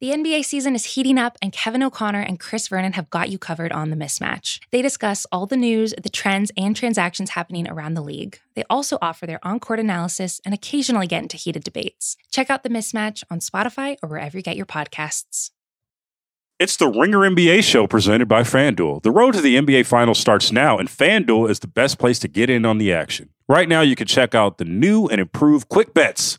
The NBA season is heating up, and Kevin O'Connor and Chris Vernon have got you covered on the mismatch. They discuss all the news, the trends, and transactions happening around the league. They also offer their on court analysis and occasionally get into heated debates. Check out the mismatch on Spotify or wherever you get your podcasts. It's the Ringer NBA show presented by FanDuel. The road to the NBA Finals starts now, and FanDuel is the best place to get in on the action. Right now, you can check out the new and improved Quick Bets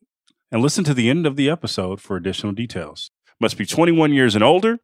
and listen to the end of the episode for additional details. Must be 21 years and older,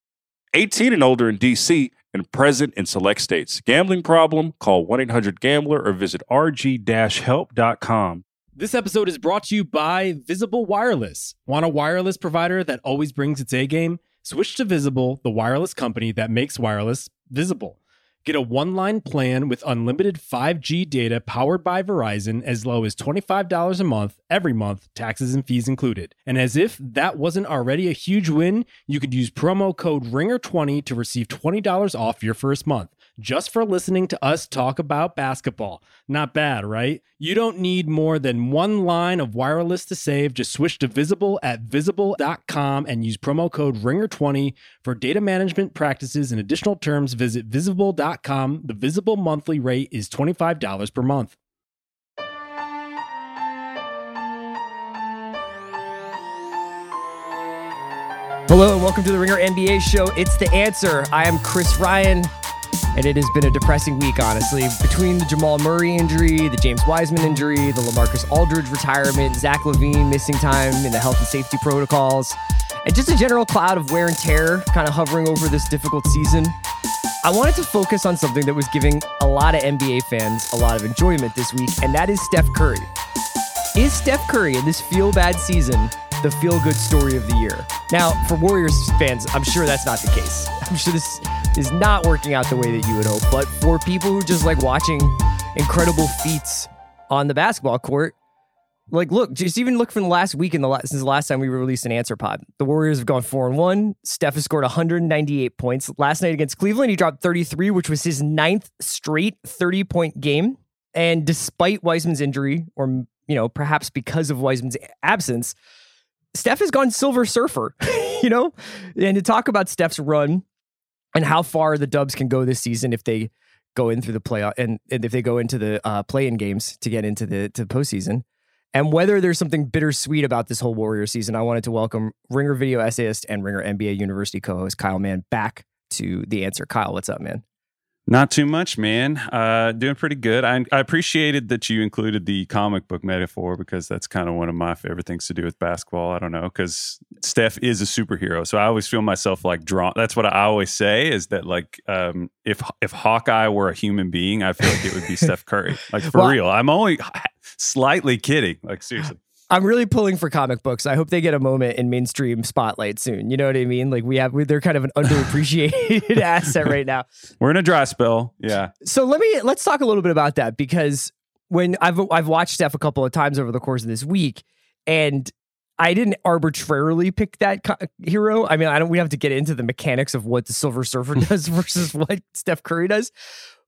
18 and older in DC, and present in select states. Gambling problem? Call 1 800 Gambler or visit rg help.com. This episode is brought to you by Visible Wireless. Want a wireless provider that always brings its A game? Switch to Visible, the wireless company that makes wireless visible. Get a one line plan with unlimited 5G data powered by Verizon as low as $25 a month every month, taxes and fees included. And as if that wasn't already a huge win, you could use promo code RINGER20 to receive $20 off your first month just for listening to us talk about basketball. Not bad, right? You don't need more than one line of wireless to save. Just switch to Visible at visible.com and use promo code RINGER20 for data management practices and additional terms. Visit visible.com. The Visible monthly rate is $25 per month. Hello and welcome to the Ringer NBA show. It's the answer. I am Chris Ryan and it has been a depressing week, honestly. Between the Jamal Murray injury, the James Wiseman injury, the Lamarcus Aldridge retirement, Zach LaVine missing time in the health and safety protocols, and just a general cloud of wear and tear kind of hovering over this difficult season. I wanted to focus on something that was giving a lot of NBA fans a lot of enjoyment this week, and that is Steph Curry. Is Steph Curry in this feel bad season the feel good story of the year? Now, for Warriors fans, I'm sure that's not the case. I'm sure this is not working out the way that you would hope. But for people who just like watching incredible feats on the basketball court, like look, just even look from the last week in the last, since the last time we released an answer pod. The Warriors have gone four and one. Steph has scored 198 points last night against Cleveland. He dropped 33, which was his ninth straight 30 point game. And despite Wiseman's injury, or you know perhaps because of Wiseman's absence, Steph has gone silver surfer. you know, and to talk about Steph's run and how far the Dubs can go this season if they go in through the playoff and, and if they go into the uh, play-in games to get into the to postseason, and whether there's something bittersweet about this whole Warrior season. I wanted to welcome Ringer video essayist and Ringer NBA University co-host Kyle Mann back to the answer. Kyle, what's up, man? Not too much, man. Uh, doing pretty good. I, I, appreciated that you included the comic book metaphor because that's kind of one of my favorite things to do with basketball. I don't know because Steph is a superhero, so I always feel myself like drawn. That's what I always say is that like um, if if Hawkeye were a human being, I feel like it would be Steph Curry. Like for well, real. I'm only slightly kidding. Like seriously. I'm really pulling for comic books. I hope they get a moment in mainstream spotlight soon. You know what I mean? Like we have, they're kind of an underappreciated asset right now. We're in a dry spell. Yeah. So let me let's talk a little bit about that because when I've I've watched Steph a couple of times over the course of this week, and I didn't arbitrarily pick that co- hero. I mean, I don't. We have to get into the mechanics of what the Silver Surfer does versus what Steph Curry does,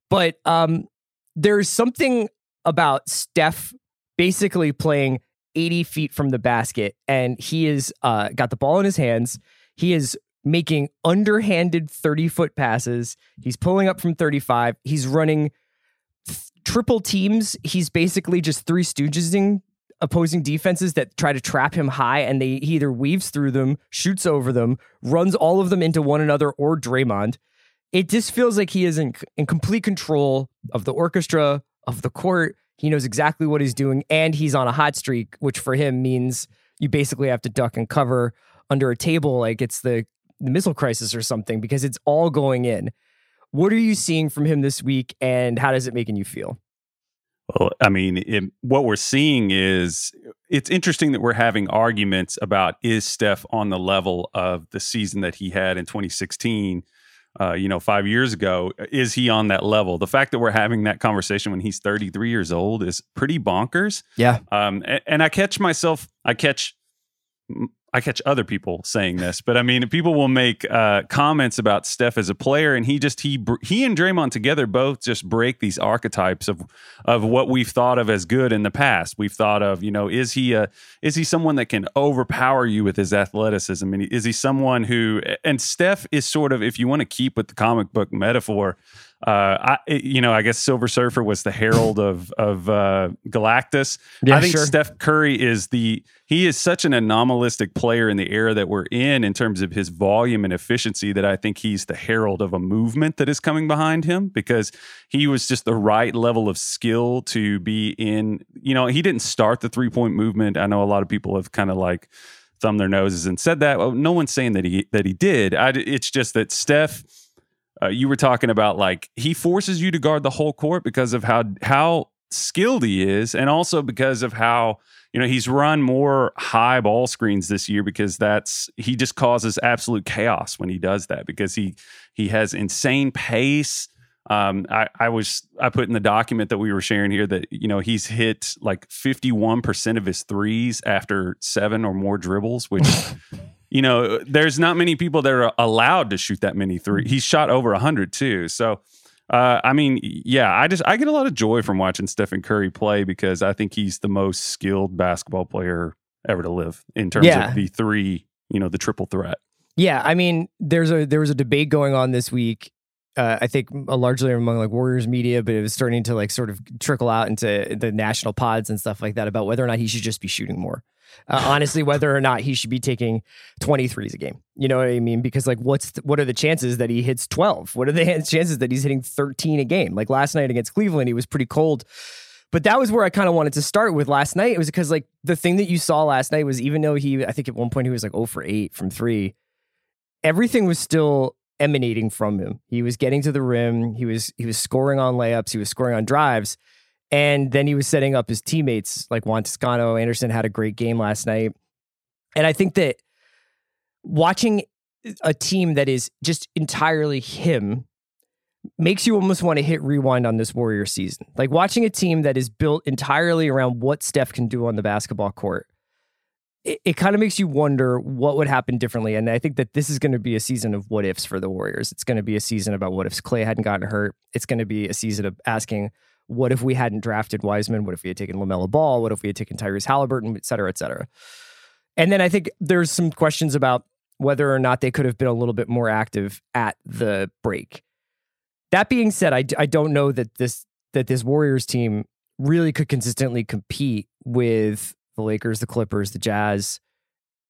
but um, there's something about Steph basically playing 80 feet from the basket and he is uh, got the ball in his hands. He is making underhanded 30 foot passes. He's pulling up from 35. He's running th- triple teams. He's basically just three stoogesing opposing defenses that try to trap him high and they he either weaves through them, shoots over them, runs all of them into one another or Draymond. It just feels like he is in, in complete control of the orchestra, of the court. He knows exactly what he's doing, and he's on a hot streak, which for him means you basically have to duck and cover under a table like it's the, the missile crisis or something because it's all going in. What are you seeing from him this week, and how does it making you feel? Well, I mean, it, what we're seeing is it's interesting that we're having arguments about is Steph on the level of the season that he had in 2016 uh, you know, five years ago. Is he on that level? The fact that we're having that conversation when he's 33 years old is pretty bonkers. Yeah. Um, and, and I catch myself, I catch I catch other people saying this, but I mean, people will make uh, comments about Steph as a player, and he just he he and Draymond together both just break these archetypes of of what we've thought of as good in the past. We've thought of, you know, is he a is he someone that can overpower you with his athleticism, and is he someone who and Steph is sort of if you want to keep with the comic book metaphor, uh, I, you know, I guess Silver Surfer was the herald of of uh, Galactus. Yeah, I think sure. Steph Curry is the he is such an anomalistic player in the era that we're in in terms of his volume and efficiency that I think he's the herald of a movement that is coming behind him because he was just the right level of skill to be in. You know, he didn't start the three point movement. I know a lot of people have kind of like thumbed their noses and said that. Well, no one's saying that he that he did. I, it's just that Steph uh, you were talking about like he forces you to guard the whole court because of how how skilled he is, and also because of how you know he's run more high ball screens this year because that's he just causes absolute chaos when he does that because he he has insane pace. Um, I, I was I put in the document that we were sharing here that you know he's hit like 51% of his threes after seven or more dribbles, which you know, there's not many people that are allowed to shoot that many three. He's shot over a 100 too. So, uh, I mean, yeah, I just I get a lot of joy from watching Stephen Curry play because I think he's the most skilled basketball player ever to live in terms Yeah. of the three, you know, the triple threat. Yeah, I mean, there's a there was a debate going on this week. Uh, I think uh, largely among like Warriors media, but it was starting to like sort of trickle out into the national pods and stuff like that about whether or not he should just be shooting more. Uh, honestly, whether or not he should be taking 23s a game. You know what I mean? Because like, what's the, what are the chances that he hits 12? What are the chances that he's hitting 13 a game? Like last night against Cleveland, he was pretty cold. But that was where I kind of wanted to start with last night. It was because like the thing that you saw last night was even though he, I think at one point he was like 0 for 8 from three, everything was still emanating from him. He was getting to the rim. He was he was scoring on layups. He was scoring on drives, and then he was setting up his teammates like Juan Toscano. Anderson had a great game last night, and I think that watching a team that is just entirely him makes you almost want to hit rewind on this Warrior season. Like watching a team that is built entirely around what Steph can do on the basketball court it, it kind of makes you wonder what would happen differently. And I think that this is going to be a season of what ifs for the Warriors. It's going to be a season about what if Clay hadn't gotten hurt. It's going to be a season of asking, what if we hadn't drafted Wiseman? What if we had taken LaMelo Ball? What if we had taken Tyrese Halliburton, et cetera, et cetera? And then I think there's some questions about whether or not they could have been a little bit more active at the break. That being said, I, I don't know that this that this Warriors team really could consistently compete with the Lakers, the Clippers, the Jazz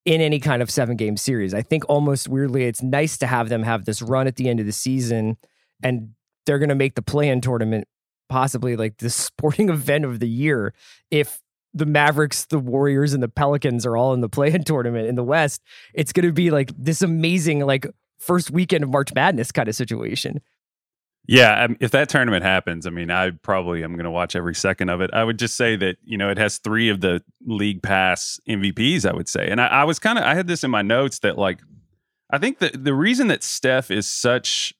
in any kind of seven game series. I think almost weirdly, it's nice to have them have this run at the end of the season and they're going to make the play in tournament possibly like the sporting event of the year if the Mavericks, the Warriors, and the Pelicans are all in the play in tournament in the West. It's going to be like this amazing, like, first weekend of March Madness kind of situation. Yeah, um, if that tournament happens, I mean, I probably am going to watch every second of it. I would just say that you know it has three of the league pass MVPs. I would say, and I, I was kind of I had this in my notes that like I think that the reason that Steph is such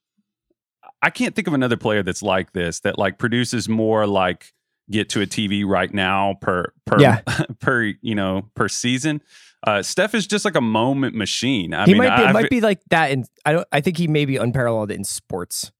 I can't think of another player that's like this that like produces more like get to a TV right now per per Yeah. per you know per season. Uh, Steph is just like a moment machine. I he mean, might be, I, it might be like that, and I don't. I think he may be unparalleled in sports.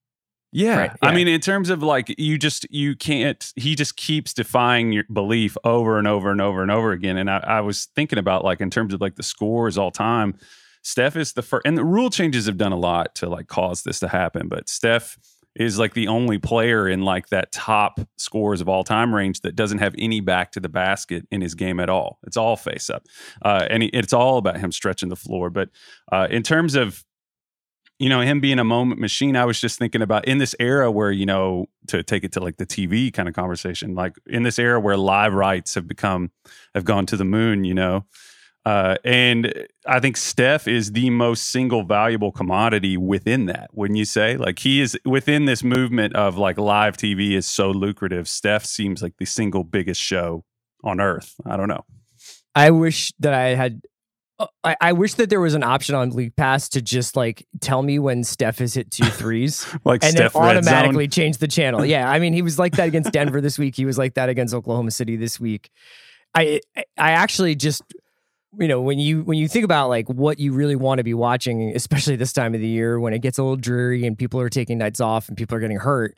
Yeah. Right, I mean, in terms of like, you just, you can't, he just keeps defying your belief over and over and over and over again. And I, I was thinking about like, in terms of like the scores all time, Steph is the first, and the rule changes have done a lot to like cause this to happen. But Steph is like the only player in like that top scores of all time range that doesn't have any back to the basket in his game at all. It's all face up. Uh, and he, it's all about him stretching the floor. But uh, in terms of, you know, him being a moment machine, I was just thinking about in this era where, you know, to take it to like the TV kind of conversation, like in this era where live rights have become, have gone to the moon, you know, Uh, and I think Steph is the most single valuable commodity within that. Wouldn't you say? Like he is within this movement of like live TV is so lucrative. Steph seems like the single biggest show on earth. I don't know. I wish that I had. uh, I, I wish that there was an option on League Pass to just like tell me when Steph has hit two threes Like and Steph then automatically Zone. change the channel. Yeah, I mean, he was like that against Denver this week. He was like that against Oklahoma City this week. I I actually just you know when you when you think about like what you really want to be watching, especially this time of the year when it gets a little dreary and people are taking nights off and people are getting hurt.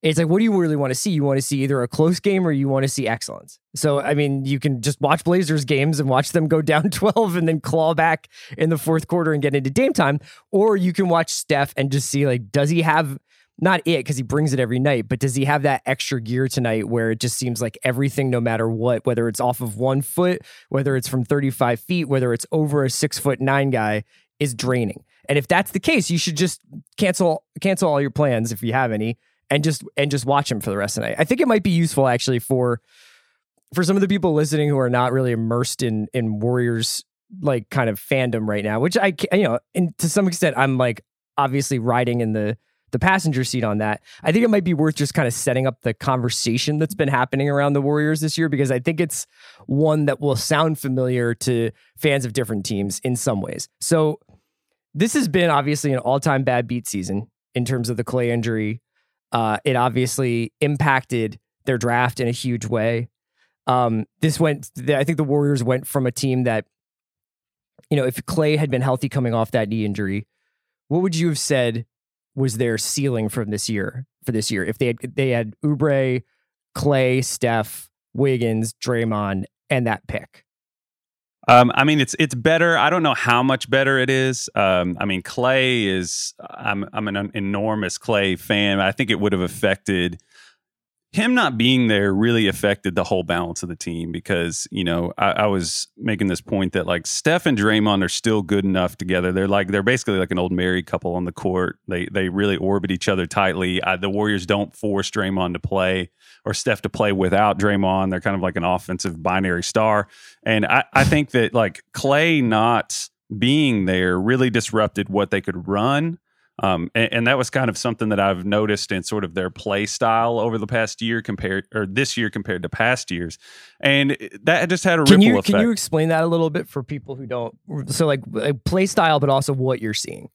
It's like, what do you really want to see? You want to see either a close game or you want to see excellence. So, I mean, you can just watch Blazers games and watch them go down 12 and then claw back in the fourth quarter and get into Dame time. Or you can watch Steph and just see, like, does he have not it because he brings it every night, but does he have that extra gear tonight where it just seems like everything, no matter what, whether it's off of one foot, whether it's from 35 feet, whether it's over a six foot nine guy, is draining. And if that's the case, you should just cancel cancel all your plans if you have any and just and just watch him for the rest of the night. I think it might be useful actually for for some of the people listening who are not really immersed in in Warriors like kind of fandom right now, which I you know, and to some extent I'm like obviously riding in the the passenger seat on that. I think it might be worth just kind of setting up the conversation that's been happening around the Warriors this year because I think it's one that will sound familiar to fans of different teams in some ways. So this has been obviously an all-time bad beat season in terms of the Clay injury. Uh, it obviously impacted their draft in a huge way. Um, this went. I think the Warriors went from a team that, you know, if Clay had been healthy coming off that knee injury, what would you have said was their ceiling from this year? For this year, if they had they had Oubre, Clay, Steph, Wiggins, Draymond, and that pick. Um, I mean, it's it's better. I don't know how much better it is. Um, I mean, Clay is. I'm I'm an enormous Clay fan. I think it would have affected him not being there. Really affected the whole balance of the team because you know I, I was making this point that like Steph and Draymond are still good enough together. They're like they're basically like an old married couple on the court. They they really orbit each other tightly. Uh, the Warriors don't force Draymond to play or Steph to play without Draymond. They're kind of like an offensive binary star. And I, I think that like Clay not being there really disrupted what they could run. Um, and, and, that was kind of something that I've noticed in sort of their play style over the past year compared or this year compared to past years. And that just had a can ripple you, effect. Can you explain that a little bit for people who don't? So like, like play style, but also what you're seeing.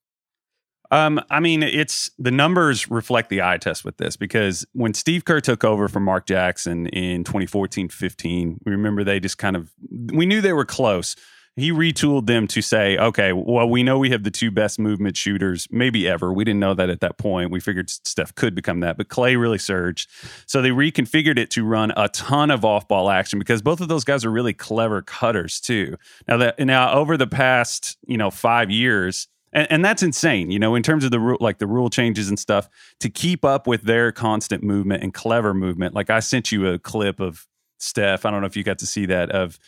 Um, I mean, it's the numbers reflect the eye test with this because when Steve Kerr took over from Mark Jackson in 2014 15, we remember they just kind of, we knew they were close. He retooled them to say, okay, well, we know we have the two best movement shooters, maybe ever. We didn't know that at that point. We figured Steph could become that, but Clay really surged. So they reconfigured it to run a ton of off ball action because both of those guys are really clever cutters too. Now that now over the past, you know, five years, and, and, that's insane, you know, in terms of the rule, like the rule changes and stuff, to keep up with their constant movement and clever movement. Like I sent you a clip of Steph. I don't know if you got to see that of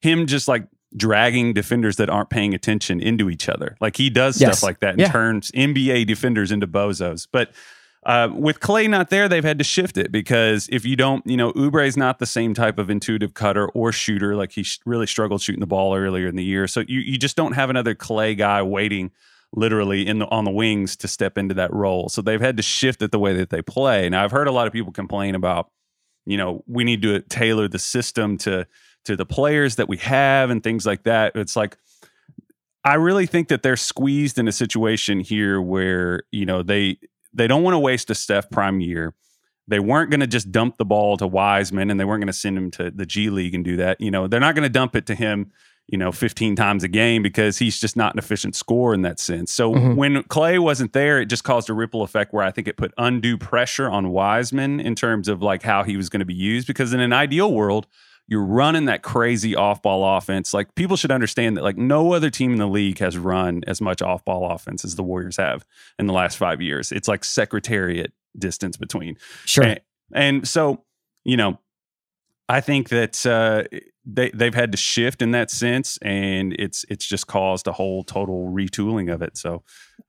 him just like dragging defenders that aren't paying attention into each other. Like he does Yes. stuff like that and Yeah. turns NBA defenders into bozos. But uh, with Clay not there, they've had to shift it because if you don't, you know, Oubre is not the same type of intuitive cutter or shooter. Like he sh- really struggled shooting the ball earlier in the year. So you, you just don't have another Clay guy waiting literally in the on the wings to step into that role. So they've had to shift it the way that they play. Now I've heard a lot of people complain about, you know, we need to tailor the system to to the players that we have and things like that. It's like I really think that they're squeezed in a situation here where, you know, they they don't want to waste a Steph prime year. They weren't going to just dump the ball to Wiseman and they weren't going to send him to the G League and do that. You know, they're not going to dump it to him, you know, 15 times a game because he's just not an efficient scorer in that sense. So Mhm. when Clay wasn't there, it just caused a ripple effect where I think it put undue pressure on Wiseman in terms of like how he was going to be used. Because in an ideal world, you're running that crazy off ball offense. Like people should understand that like no other team in the league has run as much off ball offense as the Warriors have in the last five years. It's like secretariat distance between. Sure. And, and so, you know, I think that uh, they they've had to shift in that sense, and it's it's just caused a whole total retooling of it. So,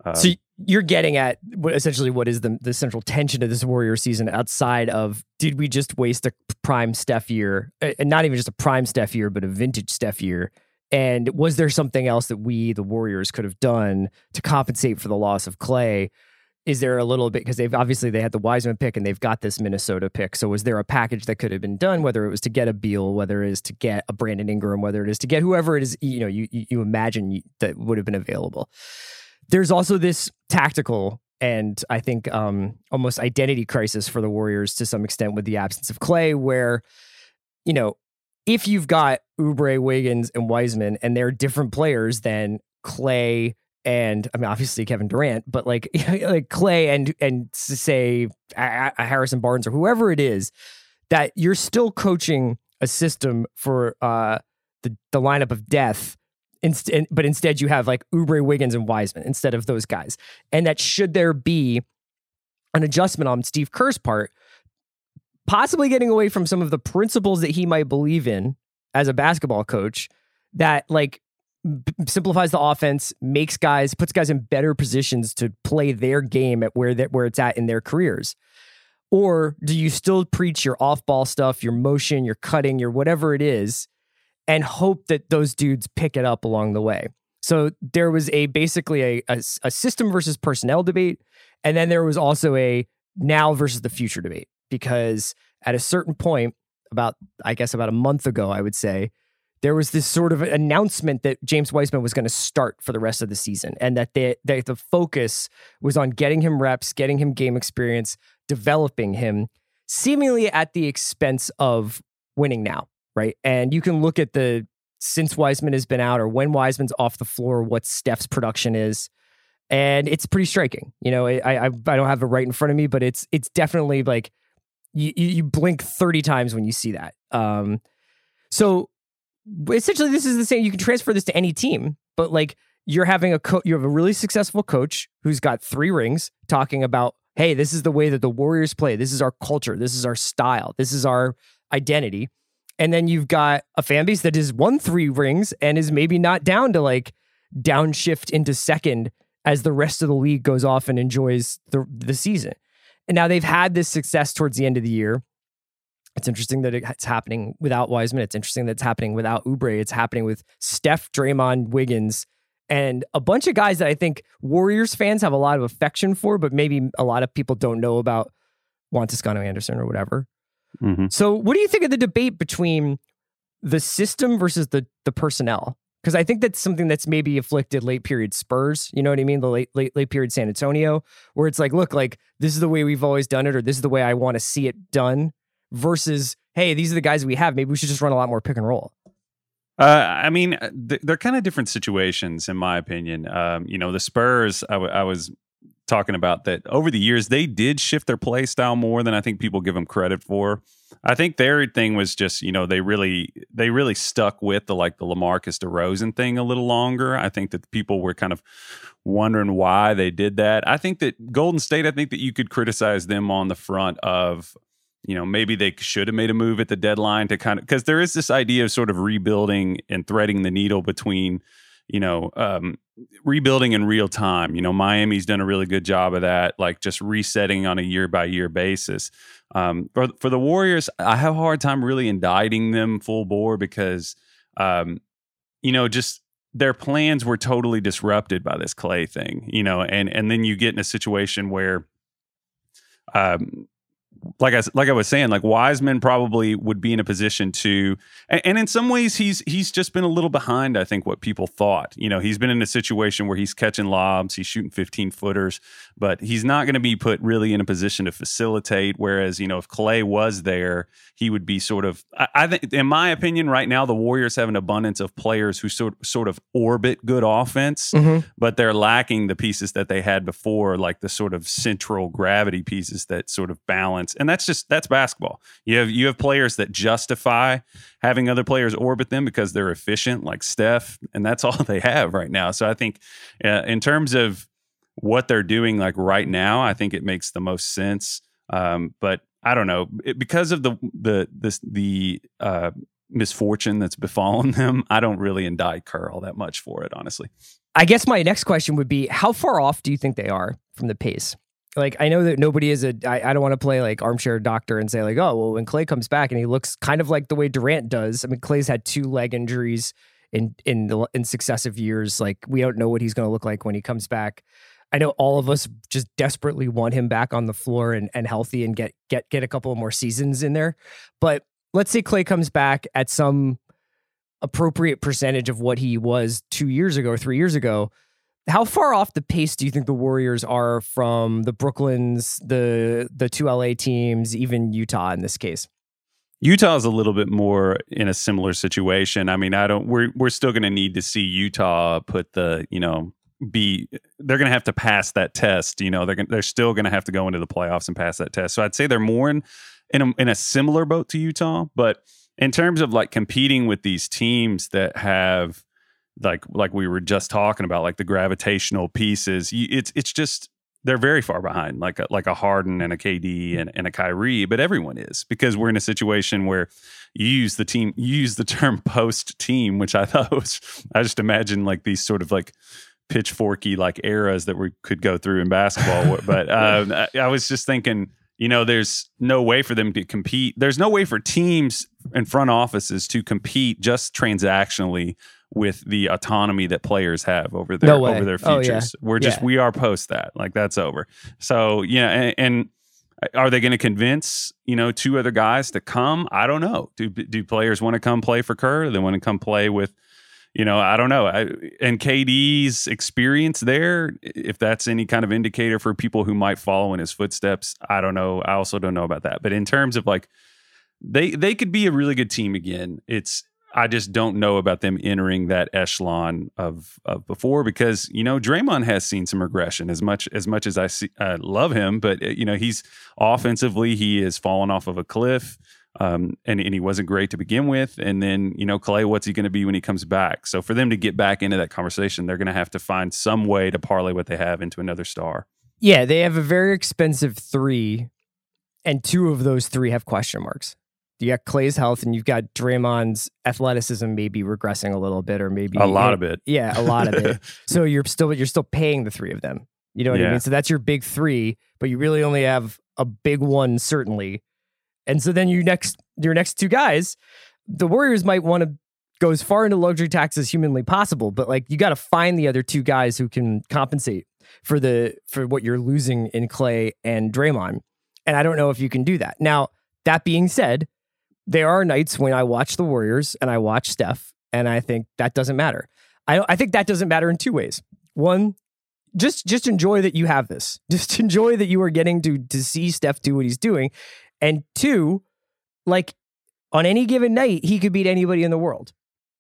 uh, so you're getting at essentially what is the the central tension of this Warrior season outside of did we just waste a prime Steph year, and not even just a prime Steph year, but a vintage Steph year, And was there something else that we, the Warriors, could have done to compensate for the loss of Clay? Is there a little bit because they've obviously they had the Wiseman pick and they've got this Minnesota pick. So was there a package that could have been done, whether it was to get a Beal, whether it is to get a Brandon Ingram, whether it is to get whoever it is, you know, you you imagine that would have been available. There's also this tactical and I think um, almost identity crisis for the Warriors to some extent with the absence of Clay, where you know if you've got Oubre, Wiggins, and Wiseman, and they're different players than Clay and I mean obviously Kevin Durant, but like like Clay and and say a, Harrison Barnes or whoever it is, that you're still coaching a system for uh, the the lineup of death. Inst- but instead, you have like Oubre, Wiggins, and Wiseman instead of those guys. And that should there be an adjustment on Steve Kerr's part, possibly getting away from some of the principles that he might believe in as a basketball coach, that like b- simplifies the offense, makes guys, puts guys in better positions to play their game at where that where it's at in their careers. Or do you still preach your off-ball stuff, your motion, your cutting, your whatever it is, and hope that those dudes pick it up along the way? So there was a basically a, a, a system versus personnel debate, and then there was also a now versus the future debate because at a certain point, about I guess about a month ago, I would say, there was this sort of announcement that James Wiseman was going to start for the rest of the season and that the, that the focus was on getting him reps, getting him game experience, developing him, seemingly at the expense of winning now, right? And you can look at the since Wiseman has been out or when Wiseman's off the floor, what Steph's production is. And it's pretty striking. You know, I, I I don't have it right in front of me, but it's it's definitely like you you blink 30 times when you see that. Um so essentially this is the same you can transfer this to any team, but like you're having a co- you have a really successful coach who's got three rings talking about hey, this is the way that the Warriors play. This is our culture. This is our style. This is our identity. And then you've got a fan base that has won three rings and is maybe not down to like downshift into second as the rest of the league goes off and enjoys the, the season. And now they've had this success towards the end of the year. It's interesting that it's happening without Wiseman. It's interesting that it's happening without Oubre. It's happening with Steph, Draymond, Wiggins, and a bunch of guys that I think Warriors fans have a lot of affection for, but maybe a lot of people don't know about Juan Toscano Anderson or whatever. Mm-hmm. So, what do you think of the debate between the system versus the the personnel? Because I think that's something that's maybe afflicted late period Spurs. You know what I mean? The late late late period San Antonio, where it's like, look, like this is the way we've always done it, or this is the way I want to see it done. Versus, hey, these are the guys we have. Maybe we should just run a lot more pick and roll. Uh, I mean, th- they're kind of different situations, in my opinion. Um, you know, the Spurs, I, w- I was talking about that over the years, they did shift their play style more than I think people give them credit for. I think their thing was just, you know, they really they really stuck with the like the Lamarcus DeRozan thing a little longer. I think that people were kind of wondering why they did that. I think that Golden State, I think that you could criticize them on the front of you know, maybe they should have made a move at the deadline to kind of because there is this idea of sort of rebuilding and threading the needle between, you know, um, rebuilding in real time. You know, Miami's done a really good job of that, like just resetting on a year by year basis. Um, for for the Warriors, I have a hard time really indicting them full bore because, um, you know, just their plans were totally disrupted by this Clay thing. You know, and and then you get in a situation where. Um, like I like I was saying, like Wiseman probably would be in a position to, and, and, in some ways he's he's just been a little behind. I think what people thought. You know, he's been in a situation where he's catching lobs, he's shooting fifteen footers, but he's not going to be put really in a position to facilitate. Whereas, you know, if Clay was there, he would be sort of. I, I think, in my opinion, right now the Warriors have an abundance of players who sort sort of orbit good offense, Mm-hmm. but they're lacking the pieces that they had before, like the sort of central gravity pieces that sort of balance. And that's just that's basketball. You have you have players that justify having other players orbit them because they're efficient, like Steph, and that's all they have right now. So I think, uh, in terms of what they're doing, like right now, I think it makes the most sense. Um, but I don't know it, because of the the this the uh, misfortune that's befallen them. I don't really indict Kerr all that much for it, honestly. I guess my next question would be how far off do you think they are from the pace? Like, I know that nobody is a, I, I don't want to play like armchair doctor and say, like, oh, well, when Clay comes back and he looks kind of like the way Durant does. I mean, Clay's had two leg injuries in in the, in successive years. Like we don't know what he's going to look like when he comes back. I know all of us just desperately want him back on the floor and, and healthy and get get get a couple more seasons in there. But let's say Clay comes back at some appropriate percentage of what he was two years ago or three years ago. How far off the pace do you think the Warriors are from the Brooklyns, the the two LA teams, even Utah in this case? Utah is a little bit more in a similar situation. I mean, I don't. We're we're still going to need to see Utah put the you know be. They're going to have to pass that test. You know, they're gonna, they're still going to have to go into the playoffs and pass that test. So I'd say they're more in in a, in a similar boat to Utah, but in terms of like competing with these teams that have like like we were just talking about like the gravitational pieces it's it's just they're very far behind like a, like a Harden and a KD mm-hmm. and, and a Kyrie but everyone is because we're in a situation where you use the team you use the term post team which I thought was I just imagine like these sort of like pitchforky like eras that we could go through in basketball but um, I, I was just thinking you know, there's no way for them to compete. There's no way for teams and front offices to compete just transactionally with the autonomy that players have over their No over their Oh, yeah. futures. We're just Yeah. we are post that. Like that's over. So, yeah, and, and are they going to convince, you know, two other guys to come? I don't know. Do do players want to come play for Kerr? Do they want to come play with you know, I don't know. I, and KD's experience there, if that's any kind of indicator for people who might follow in his footsteps, I don't know. I also don't know about that. But in terms of like, they they could be a really good team again. It's I just don't know about them entering that echelon of of before because you know Draymond has seen some regression as much as much as I see, uh, love him, but uh, you know he's offensively he has fallen off of a cliff. Um, and, and he wasn't great to begin with. And then, you know, Clay, what's he going to be when he comes back? So for them to get back into that conversation, they're going to have to find some way to parlay what they have into another star. Yeah, they have a very expensive three, and two of those three have question marks. You got Clay's health, and you've got Draymond's athleticism maybe regressing a little bit, or maybe A lot of it. Yeah, a lot of it. so you're still you're still paying the three of them. You know what I mean? So that's your big three, but you really only have a big one, certainly. And so then you next your next two guys, the Warriors might want to go as far into luxury tax as humanly possible, but like you got to find the other two guys who can compensate for the for what you're losing in Clay and Draymond. And I don't know if you can do that. Now, that being said, there are nights when I watch the Warriors and I watch Steph, and I think that doesn't matter. I I think that doesn't matter in two ways. One, just just enjoy that you have this. Just enjoy that you are getting to to see Steph do what he's doing. And two, like on any given night, he could beat anybody in the world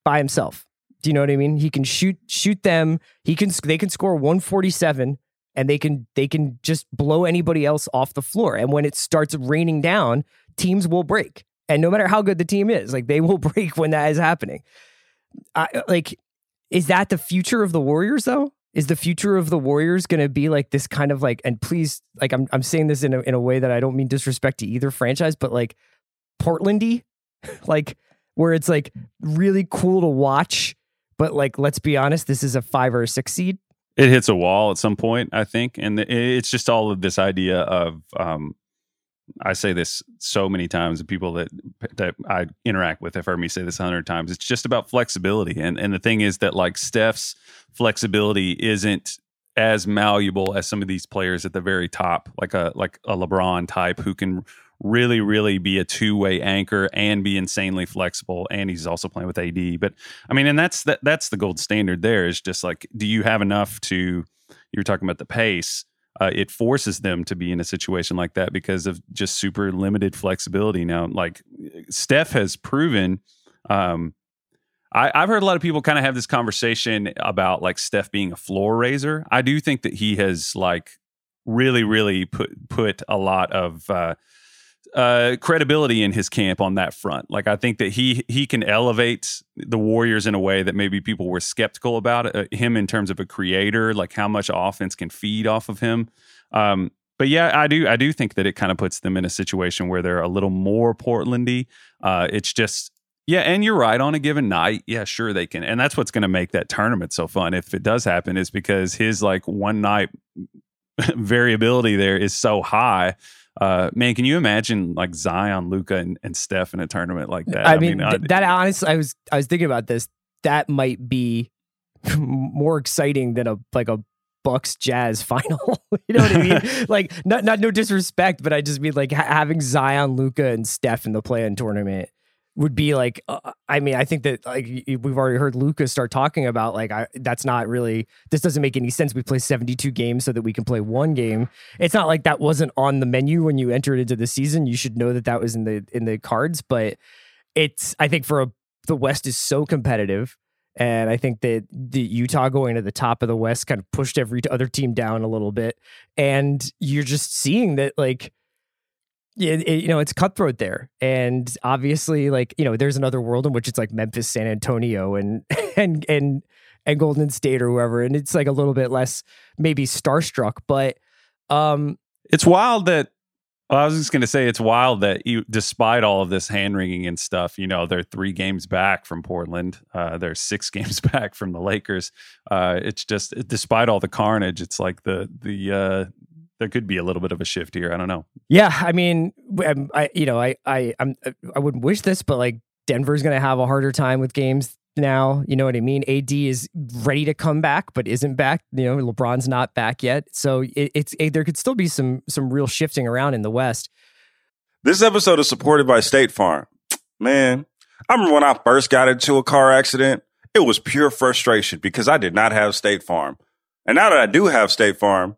by himself. Do you know what I mean? He can shoot shoot them. He can they can score 147 and they can they can just blow anybody else off the floor. And when it starts raining down, teams will break. And no matter how good the team is, like they will break when that is happening. I, like is that the future of the Warriors though? Is the future of the Warriors going to be like this kind of like and please like I'm I'm saying this in a in a way that I don't mean disrespect to either franchise but like Portlandy like where it's like really cool to watch but like let's be honest this is a 5 or a 6 seed. It hits a wall at some point, I think, and it's just all of this idea of. Um, I say this so many times. and people that that I interact with have heard me say this a hundred times. It's just about flexibility, and and the thing is that like Steph's flexibility isn't as malleable as some of these players at the very top, like a like a LeBron type who can really really be a two way anchor and be insanely flexible. And he's also playing with AD. But I mean, and that's that that's the gold standard. There is just like, do you have enough to? You were talking about the pace uh, it forces them to be in a situation like that because of just super limited flexibility. Now, like Steph has proven, um, I, I've heard a lot of people kind of have this conversation about like Steph being a floor raiser. I do think that he has like really, really put put a lot of uh, uh, credibility in his camp on that front. Like I think that he he can elevate the Warriors in a way that maybe people were skeptical about uh, him in terms of a creator, like how much offense can feed off of him. Um, but yeah, I do I do think that it kind of puts them in a situation where they're a little more Portlandy. Uh, it's just yeah, and you're right. On a given night, yeah, sure they can, and that's what's going to make that tournament so fun if it does happen. Is because his like one night variability there is so high. Uh, man, can you imagine like Zion, Luka, and, and Steph in a tournament like that? I mean, uh, th- that honestly I was I was thinking about this that might be more exciting than a like a Bucks Jazz final. you know what I mean? like not not no disrespect, but I just mean like ha- having Zion, Luka, and Steph in the play-in tournament would be like uh, I mean I think that like we've already heard lucas start talking about like I, that's not really this doesn't make any sense. We play 72 games so that we can play one game. It's not like that wasn't on the menu when you entered into the season. You should know that that was in the in the cards but it's I think for a the West is so competitive and I think that the Utah going to the top of the West kind of pushed every other team down a little bit and you're just seeing that like it, it, you know, it's cutthroat there. And obviously, like, you know, there's another world in which it's like Memphis, San Antonio, and and and and Golden State or whoever. And it's like a little bit less maybe starstruck. But um it's wild that well, I was just going to say it's wild that you, despite all of this hand wringing and stuff, you know, they're three games back from Portland. Uh, they're six games back from the Lakers. Uh, it's just, despite all the carnage, it's like the the uh, there could be a little bit of a shift here. I don't know. Yeah, I mean, um, I you know, I I I'm uh, I wouldn't wish this, but like Denver's going to have a harder time with games now. You know what I mean? AD is ready to come back, but isn't back. You know, LeBron's not back yet, so it, it's it, there could still be some some real shifting around in the West. This episode is supported by State Farm. Man, I remember when I first got into a car accident, it was pure frustration because I did not have State Farm. And now that I do have State Farm,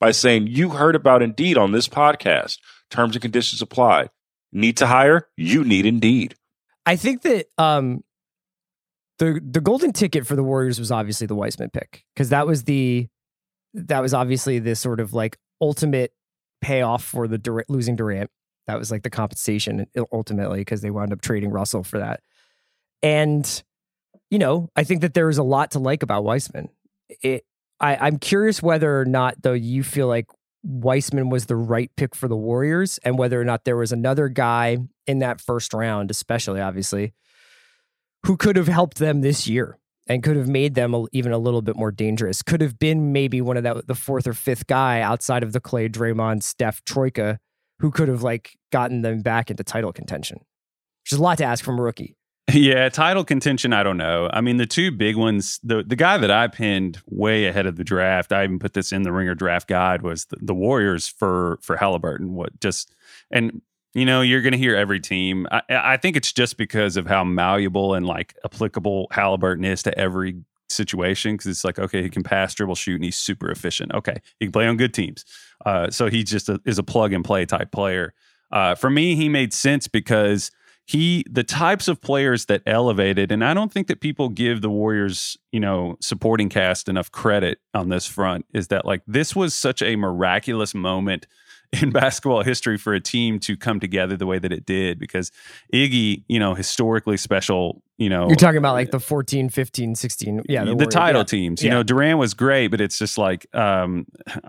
by saying you heard about Indeed on this podcast. Terms and conditions apply. Need to hire? You need Indeed. I think that um, the the golden ticket for the Warriors was obviously the Wiseman pick because that was the that was obviously the sort of like ultimate payoff for the Dur- losing Durant. That was like the compensation ultimately because they wound up trading Russell for that. And you know, I think that there is a lot to like about Wiseman. It I, I'm curious whether or not, though, you feel like Wiseman was the right pick for the Warriors, and whether or not there was another guy in that first round, especially obviously, who could have helped them this year and could have made them even a little bit more dangerous. Could have been maybe one of that the fourth or fifth guy outside of the Clay, Draymond, Steph, Troika, who could have like gotten them back into title contention. Which is a lot to ask from a rookie. Yeah, title contention, I don't know. I mean, the two big ones, the the guy that I pinned way ahead of the draft, I even put this in the ringer draft guide, was the, the Warriors for for Halliburton. What just and you know, you're going to hear every team. I, I think it's just because of how malleable and like applicable Halliburton is to every situation because it's like okay he can pass dribble shoot and he's super efficient okay he can play on good teams uh, so he just a, is a plug and play type player uh, for me he made sense because he the types of players that elevated and i don't think that people give the warriors you know supporting cast enough credit on this front is that like this was such a miraculous moment in basketball history for a team to come together the way that it did because Iggy, you know, historically special, you know. You're talking about like the 14, 15, 16, yeah, the, the title yeah. teams. You yeah. know, Durant was great, but it's just like um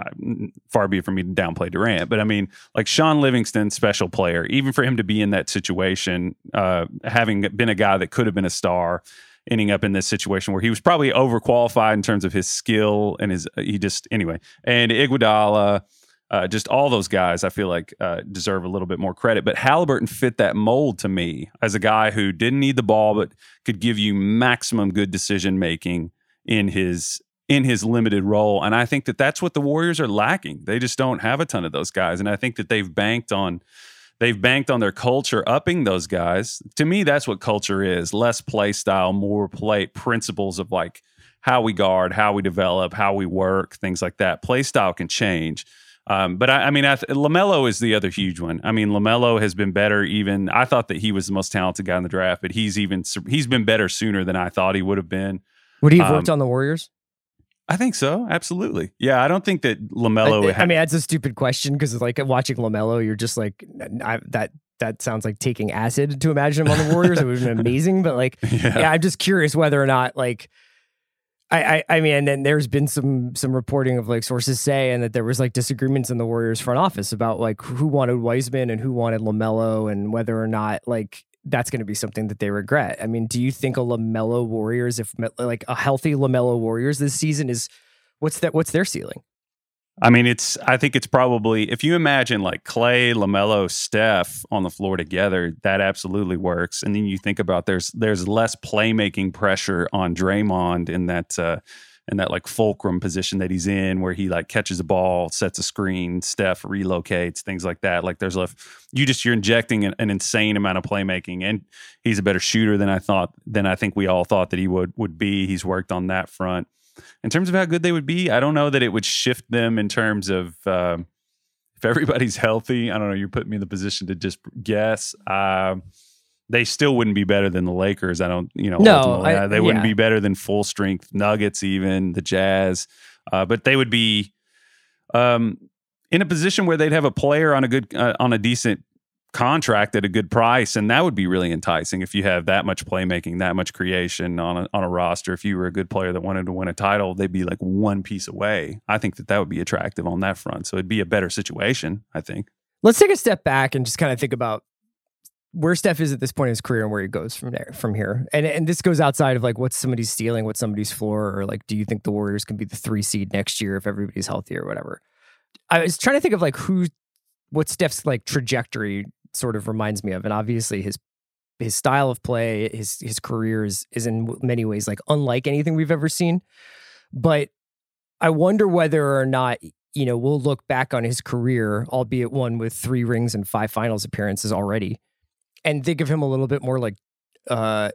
far be it from me to downplay Durant, but I mean, like Shaun Livingston, special player, even for him to be in that situation, uh having been a guy that could have been a star ending up in this situation where he was probably overqualified in terms of his skill and his he just anyway. And Iguodala uh, just all those guys, I feel like uh, deserve a little bit more credit. But Halliburton fit that mold to me as a guy who didn't need the ball, but could give you maximum good decision making in his in his limited role. And I think that that's what the Warriors are lacking. They just don't have a ton of those guys, and I think that they've banked on they've banked on their culture upping those guys. To me, that's what culture is: less play style, more play principles of like how we guard, how we develop, how we work, things like that. Play style can change. Um, but I, I mean, I th- Lamelo is the other huge one. I mean, Lamelo has been better. Even I thought that he was the most talented guy in the draft, but he's even he's been better sooner than I thought he would have been. Would he have worked Um, on the Warriors? I think so. Absolutely. Yeah, I don't think that Lamelo. I, I mean, that's a stupid question because it's like watching Lamelo, you're just like I, that. That sounds like taking acid to imagine him on the Warriors. it would have been amazing, but like, yeah. yeah, I'm just curious whether or not like. I, I I mean, and then there's been some some reporting of like sources say, and that there was like disagreements in the Warriors front office about like who wanted Wiseman and who wanted LaMelo, and whether or not like that's going to be something that they regret. I mean, do you think a LaMelo Warriors, if like a healthy LaMelo Warriors this season is, what's that? What's their ceiling? I mean, it's. I think it's probably if you imagine like Clay, LaMelo, Steph on the floor together, that absolutely works. And then you think about there's there's less playmaking pressure on Draymond in that uh, in that like fulcrum position that he's in, where he like catches a ball, sets a screen, Steph relocates, things like that. Like there's a you just you're injecting an, an insane amount of playmaking, and he's a better shooter than I thought than I think we all thought that he would would be. He's worked on that front in terms of how good they would be, I don't know that it would shift them in terms of um, if everybody's healthy. I don't know. You're putting me in the position to just guess. Um, they still wouldn't be better than the Lakers. I don't, you know, No. I- they wouldn't yeah. be better than full strength Nuggets, even the Jazz. Uh, but they would be um, in a position where they'd have a player on a good, uh, on a decent contract at a good price, and that would be really enticing if you have that much playmaking, that much creation on a on a roster. If you were a good player that wanted to win a title, they'd be like one piece away. I think that that would be attractive on that front. So it'd be a better situation. I think. Let's take a step back and just kind of think about where Steph is at this point in his career and where he goes from there from here. And and this goes outside of like what's somebody's stealing, what somebody's floor, or like do you think the Warriors can be the three seed next year if everybody's healthy or whatever? I was trying to think of like who what Steph's like trajectory sort of reminds me of. And obviously his his style of play, his his career is is in many ways like unlike anything we've ever seen. But I wonder whether or not you know we'll look back on his career, albeit one with three rings and five finals appearances already, and think of him a little bit more like uh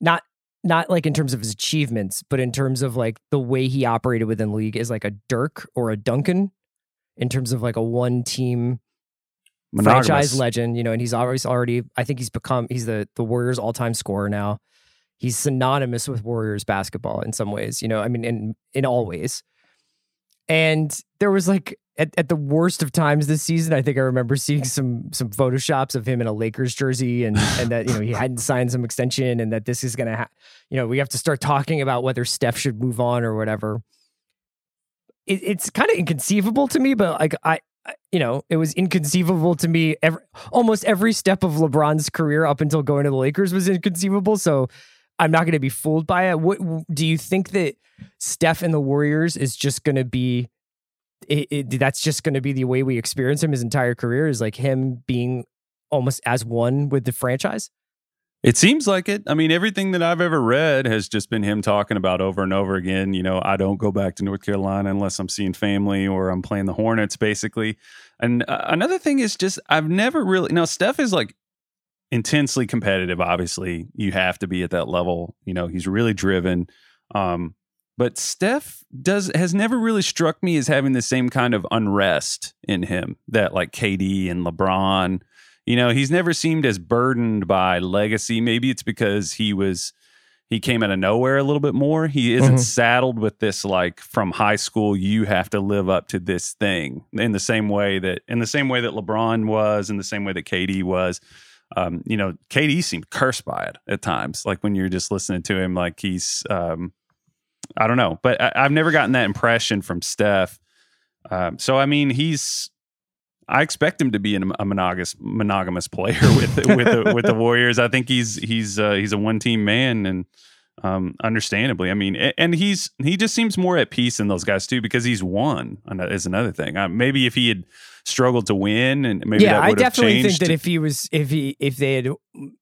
not not like in terms of his achievements, but in terms of like the way he operated within league is like a Dirk or a Duncan in terms of like a one team. Franchise legend, you know, and he's always already I think he's become he's the the Warriors all-time scorer now. He's synonymous with Warriors basketball in some ways, you know, I mean in in all ways. And there was like at, at the worst of times this season, I think I remember seeing some some photoshops of him in a Lakers jersey and and that you know he hadn't signed some extension and that this is gonna ha- you know we have to start talking about whether Steph should move on or whatever. It, it's kind of inconceivable to me, but like I- you know, it was inconceivable to me. Every, almost every step of LeBron's career up until going to the Lakers was inconceivable. So I'm not going to be fooled by it. What do you think that Steph and the Warriors is just going to be? It, it, that's just going to be the way we experience him his entire career is like him being almost as one with the franchise. It seems like it. I mean, everything that I've ever read has just been him talking about over and over again. You know, I don't go back to North Carolina unless I'm seeing family or I'm playing the Hornets, basically. And uh, another thing is just I've never really now Steph is like intensely competitive. Obviously, you have to be at that level. You know, he's really driven. Um, but Steph does has never really struck me as having the same kind of unrest in him that like KD and LeBron you know, he's never seemed as burdened by legacy. Maybe it's because he was he came out of nowhere a little bit more. He isn't Mhm. saddled with this like from high school you have to live up to this thing in the same way that in the same way that LeBron was, in the same way that KD was. Um, you know, KD seemed cursed by it at times. Like when you're just listening to him, like he's um, I don't know, but I, I've never gotten that impression from Steph. Um, so I mean, he's I expect him to be an, a monogamous monogamous player with with the, with the Warriors. I think he's he's uh, he's a one team man, and um, understandably, I mean, and he's he just seems more at peace than those guys too because he's won. is another thing. Uh, maybe if he had struggled to win, and maybe yeah, that I would have definitely think that if he was, if he, if they had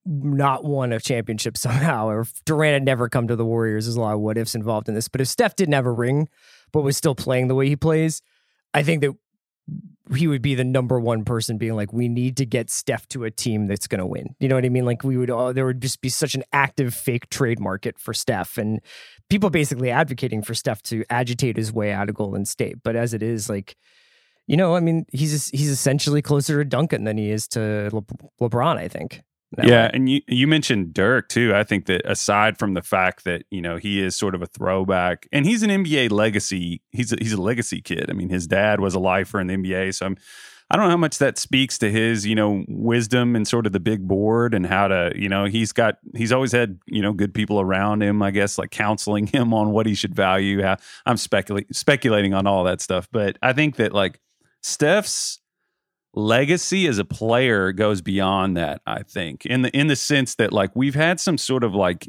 not won a championship somehow, or if Durant had never come to the Warriors, there's a lot of what ifs involved in this. But if Steph didn't have a ring, but was still playing the way he plays, I think that he would be the number one person being like, we need to get Steph to a team that's going to win. You know what I mean? Like we would, all, there would just be such an active fake trade market for Steph and people basically advocating for Steph to agitate his way out of Golden State. But as it is, like, you know, I mean, he's he's essentially closer to Duncan than he is to Le- LeBron. I think. Yeah, way. and you you mentioned Dirk too. I think that aside from the fact that you know he is sort of a throwback, and he's an NBA legacy. He's a, he's a legacy kid. I mean, his dad was a lifer in the NBA, so I'm. I don't know how much that speaks to his, you know, wisdom and sort of the big board and how to, you know, he's got he's always had, you know, good people around him, I guess, like counseling him on what he should value. How, I'm speculating speculating on all that stuff, but I think that like Steph's legacy as a player goes beyond that i think in the in the sense that like we've had some sort of like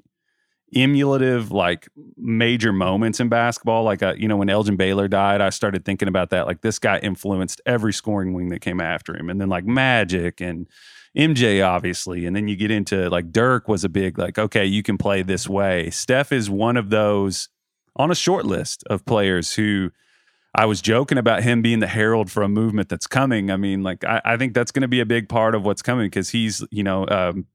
emulative like major moments in basketball. Like uh, you know when elgin baylor died i started thinking about that. Like this guy influenced every scoring wing that came after him. And then like magic and mj obviously. And then you get into like dirk was a big like okay you can play this way. Steph is one of those on a short list of players who I was joking about him being the herald for a movement that's coming. I mean, like I, I think that's going to be a big part of what's coming because he's, you know, um,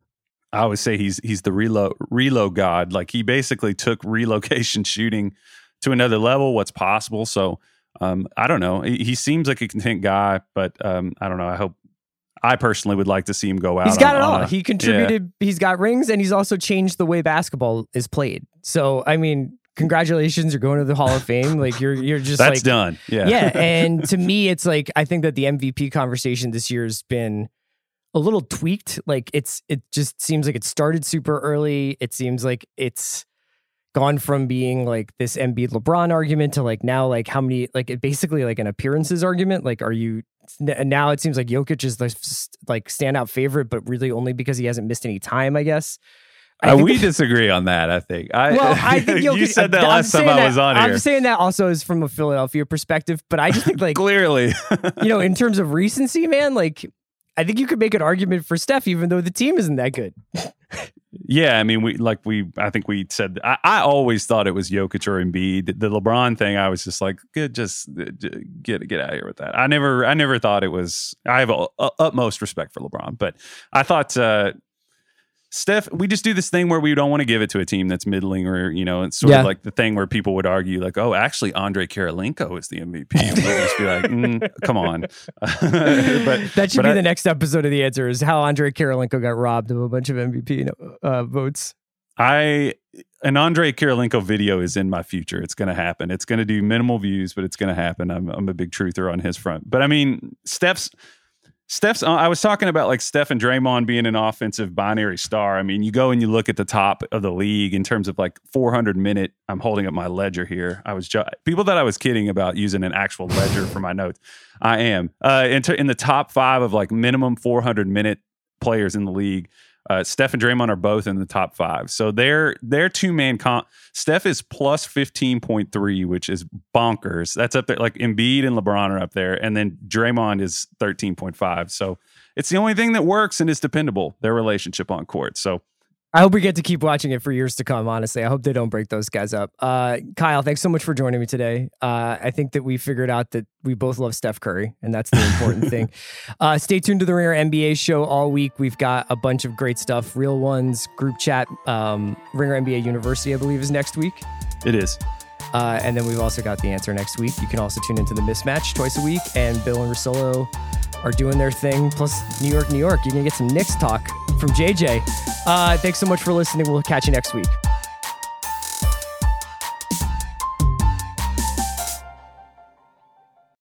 I always say he's he's the reload reload god. Like he basically took relocation shooting to another level. What's possible? So um, I don't know. He, he, seems like a content guy, but um, I don't know. I hope. I personally would like to see him go out. He's got on, it all. A, he contributed. Yeah. He's got rings, and he's also changed the way basketball is played. So I mean, congratulations, you're going to the Hall of Fame. Like you're you're just that's like, done. Yeah, yeah. And to me, it's like I think that the MVP conversation this year has been a little tweaked. Like it's it just seems like it started super early. It seems like it's gone from being like this Embiid LeBron argument to like now like how many like it basically like an appearances argument. Like are you now it seems like Jokic is the like standout favorite, but really only because he hasn't missed any time, I guess. Uh, we disagree on that. I think. I, well, I think you said that I'm last time I was on here. I'm saying that also is from a Philadelphia perspective, but I just think like clearly, you know, in terms of recency, man, like I think you could make an argument for Steph, even though the team isn't that good. yeah, I mean, we like we. I think we said. I, I, always thought it was Jokic or Embiid. The LeBron thing, I was just like, good, just get get out of here with that. I never, I never thought it was. I have a, a, utmost respect for LeBron, but I thought. uh Steph, we just do this thing where we don't want to give it to a team that's middling, or you know, it's sort yeah. of like the thing where people would argue, like, "Oh, actually, Andrei Kirilenko is the MVP." And just be like, mm, "Come on!" but that should but be I, the next episode of the answer: is how Andrei Kirilenko got robbed of a bunch of MVP uh, votes. I an Andrei Kirilenko video is in my future. It's going to happen. It's going to do minimal views, but it's going to happen. I'm, I'm a big truther on his front. But I mean, Steph's Steph's. I was talking about like Steph and Draymond being an offensive binary star. I mean, you go and you look at the top of the league in terms of like 400 minute. I'm holding up my ledger here. I was ju- people thought I was kidding about using an actual ledger for my notes. I am. Uh, in, in the top five of like minimum 400 minute players in the league. Uh, Steph and Draymond are both in the top five. So they're they're two man comp. Steph is plus fifteen point three, which is bonkers. That's up there. Like Embiid and LeBron are up there, and then Draymond is thirteen point five. So it's the only thing that works and is dependable. Their relationship on court. So I hope we get to keep watching it for years to come. Honestly, I hope they don't break those guys up. Uh, Kyle, thanks so much for joining me today. Uh, I think that we figured out that we both love Steph Curry, and that's the important thing. Uh, stay tuned to the Ringer NBA show all week. We've got a bunch of great stuff, real ones, group chat. Um, Ringer NBA University, I believe, is next week. It is. Uh, and then we've also got the answer next week. You can also tune into the mismatch twice a week, and Bill and Russillo are doing their thing. Plus, New York, New York, you're gonna get some Knicks talk from JJ. Uh, thanks so much for listening. We'll catch you next week.